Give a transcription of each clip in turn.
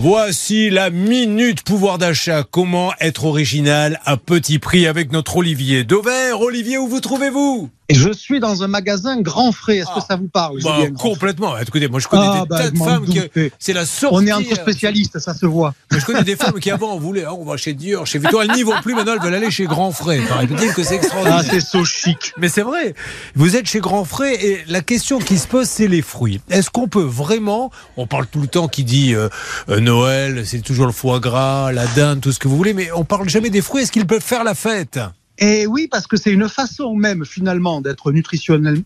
Voici la minute pouvoir d'achat. Comment être original à petit prix avec notre Olivier Dauvert. Olivier, où vous trouvez-vous? Je suis dans un magasin Grand Frais. Est-ce que ah. ça vous parle bah, Complètement. Écoutez, moi je connais ah, des bah, tas de femmes qui. C'est la sortie. On est entre spécialistes, ça se voit. je connais des femmes qui avant voulaient, oh, on va chez Dior, chez Victor. Elles n'y vont plus maintenant, elles veulent aller chez Grand Frais. Dire que c'est extraordinaire. Ah, c'est so chic. Mais c'est vrai. Vous êtes chez Grand Frais et la question qui se pose, c'est les fruits. Est-ce qu'on peut vraiment. On parle tout le temps qui dit euh, euh, Noël, c'est toujours le foie gras, la dinde, tout ce que vous voulez, mais on parle jamais des fruits. Est-ce qu'ils peuvent faire la fête? Et oui, parce que c'est une façon même finalement d'être nutritionnel,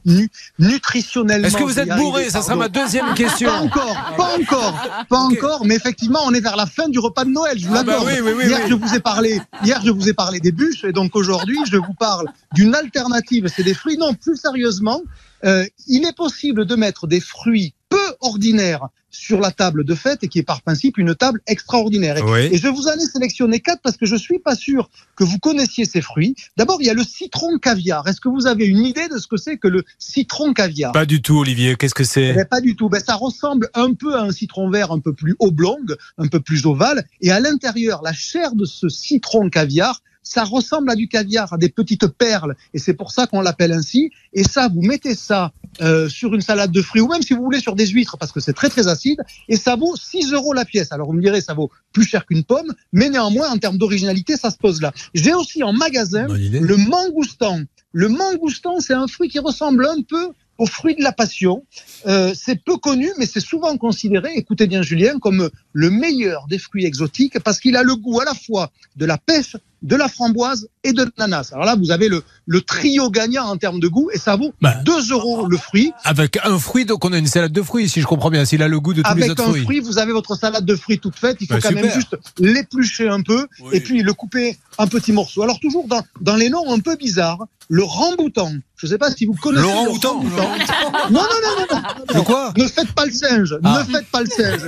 nutritionnellement. Est-ce que vous êtes bourré Ça sera ma deuxième question. Pas encore, pas encore, pas encore. Mais effectivement, on est vers la fin du repas de Noël. Je vous ah bah hier, je vous ai parlé. Hier, je vous ai parlé des bûches, et donc aujourd'hui, je vous parle d'une alternative. C'est des fruits. Non, plus sérieusement, euh, il est possible de mettre des fruits peu ordinaires sur la table de fête et qui est par principe une table extraordinaire. Et, je vous en ai sélectionné quatre parce que je suis pas sûr que vous connaissiez ces fruits. D'abord, il y a le citron caviar. Est-ce que vous avez une idée de ce que c'est que le citron caviar? Pas du tout, Olivier. Qu'est-ce que c'est? Eh Pas du tout. Ben, ça ressemble un peu à un citron vert un peu plus oblong, un peu plus ovale. Et à l'intérieur, la chair de ce citron caviar ça ressemble à du caviar, à des petites perles, et c'est pour ça qu'on l'appelle ainsi. Et ça, vous mettez ça euh, sur une salade de fruits, ou même si vous voulez sur des huîtres, parce que c'est très très acide, et ça vaut 6 euros la pièce. Alors vous me direz, ça vaut plus cher qu'une pomme, mais néanmoins, en termes d'originalité, ça se pose là. J'ai aussi en magasin le mangoustan. Le mangoustan, c'est un fruit qui ressemble un peu au fruit de la passion. Euh, c'est peu connu, mais c'est souvent considéré, écoutez bien Julien, comme le meilleur des fruits exotiques parce qu'il a le goût à la fois de la pêche, de la framboise et de l'ananas. Alors là, vous avez le, le trio gagnant en termes de goût et ça vaut 2 bah, euros le fruit. Avec un fruit, donc on a une salade de fruits, si je comprends bien, s'il a le goût de tous les autres fruits. Avec un fruit, vous avez votre salade de fruits toute faite. Il faut bah, quand même juste l'éplucher un peu et puis le couper en petits morceaux. Alors toujours dans, dans les noms un peu bizarres, le ramboutan. Je ne sais pas si vous connaissez le ramboutan. Non, non, non, non, non. Le quoi Ne faites pas le singe. Ah. Ne faites pas le singe.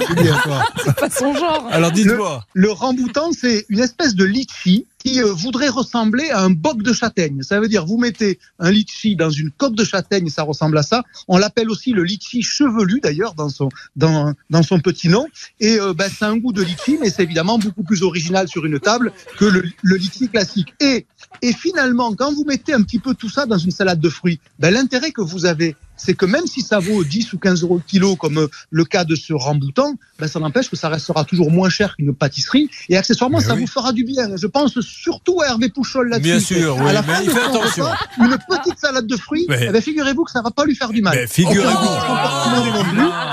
C'est pas son genre. Alors dites-moi. Le, le ramboutan, c'est une espèce de litchi qui euh, voudrait ressembler à un boc de châtaigne. Ça veut dire, vous mettez un litchi dans une coque de châtaigne, ça ressemble à ça. On l'appelle aussi le litchi chevelu, d'ailleurs, dans son, dans, dans son petit nom. Et euh, ben, c'est un goût de litchi, mais c'est évidemment beaucoup plus original sur une table que le, le litchi classique. Et, et finalement, quand vous mettez un petit peu tout ça dans une salade de fruits, ben, l'intérêt que vous avez, c'est que même si ça vaut 10 ou 15 euros le kilo, comme euh, le cas de ce ramboutan, ben ça n'empêche que ça restera toujours moins cher qu'une pâtisserie. Et accessoirement, ça vous fera du bien. Je pense surtout à Hervé Pouchol là-dessus. Bien sûr, oui, à la fin de attention. une petite salade de fruits, eh ben, figurez-vous que ça ne va pas lui faire du mal. Figurez-vous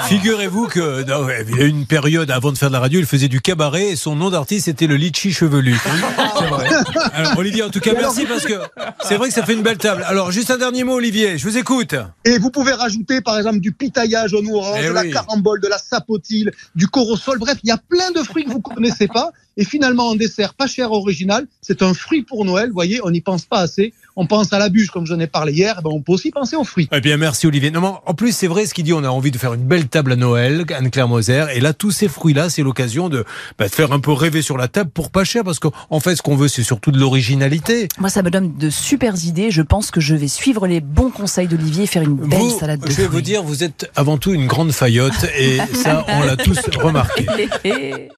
figurez-vous que non, il y a une période avant de faire de la radio, il faisait du cabaret et son nom d'artiste était le litchi chevelu. c'est vrai. Alors, Olivier, en tout cas, merci parce que c'est vrai que ça fait une belle table. Alors, juste un dernier mot, Olivier, je vous écoute. Et vous pouvez rajouter par exemple du pitaillage au orange, eh de la carambole, de la sapotille, du corosol. Bref, il y a plein de fruits que vous ne connaissez pas. Et finalement, en dessert pas cher original, c'est un fruit pour Noël. Vous voyez, on n'y pense pas assez. On pense à la bûche, comme j'en ai parlé hier. Ben, on peut aussi penser aux fruits. Eh bien, merci Olivier. Non, en plus, c'est vrai ce qu'il dit. On a envie de faire une belle table à Noël, Anne-Claire Moser. Et là, tous ces fruits-là, c'est l'occasion de, bah, de, faire un peu rêver sur la table pour pas cher. Parce qu'en fait, ce qu'on veut, c'est surtout de l'originalité. Moi, ça me donne de super idées. Je pense que je vais suivre les bons conseils d'Olivier et faire une belle salade de fruits. Je vais vous dire, vous êtes avant tout une grande faillotte. Et ça, on l'a tous remarqué.